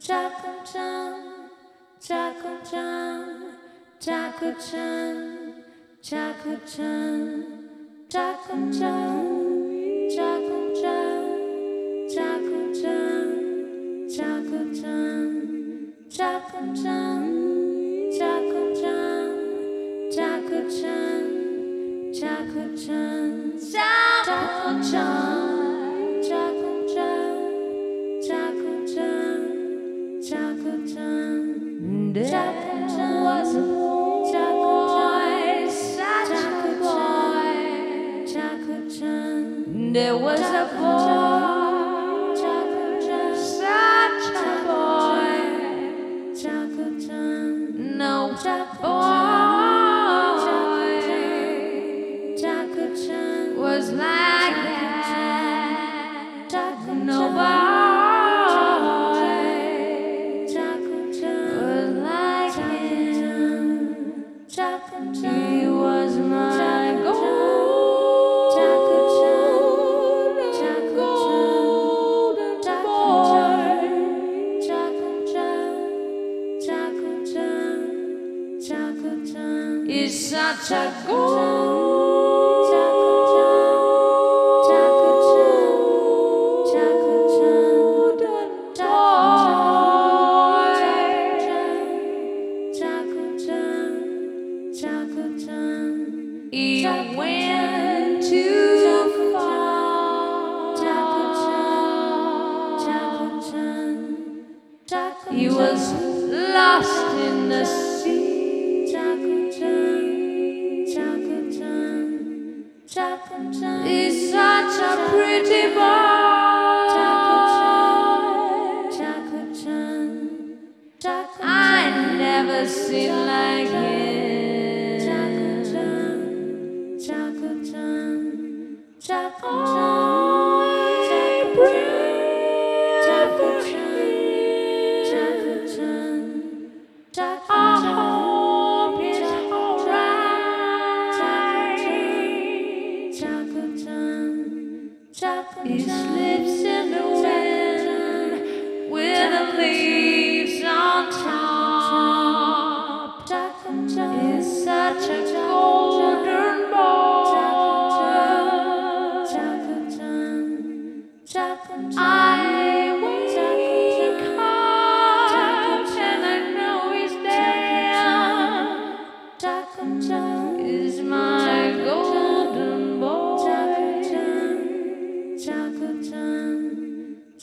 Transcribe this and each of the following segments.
Jaco-chan, Jaco-chan, Jaco-chan, Jaco-chan, Jaco-chan, Jaco-chan, Jaco-chan, Jaco-chan, Jaco-chan, Jaco-chan, Jaco-chan, Jaco-chan, Jaco-chan, There was a boy, Jaco-chan, such a boy. He went too far. He was lost He's such a pretty boy. I never seen like him. He slips in the wind with the leaves on top. He's such a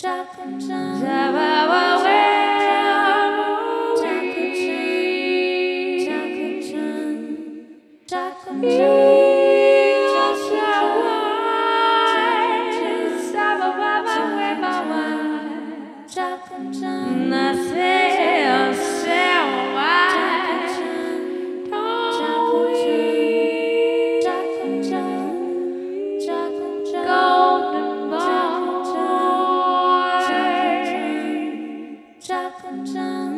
Jack and John. Jack and Jan.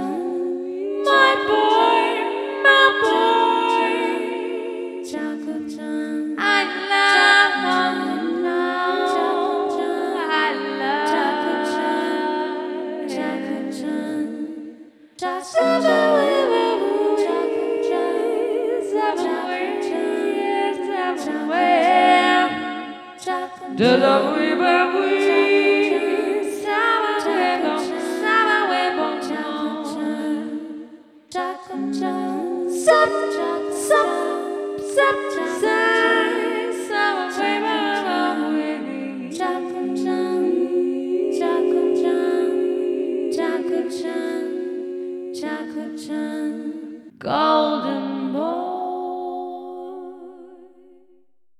de la wibabwi sama webo sama webo chon chak chak sap sap sap sap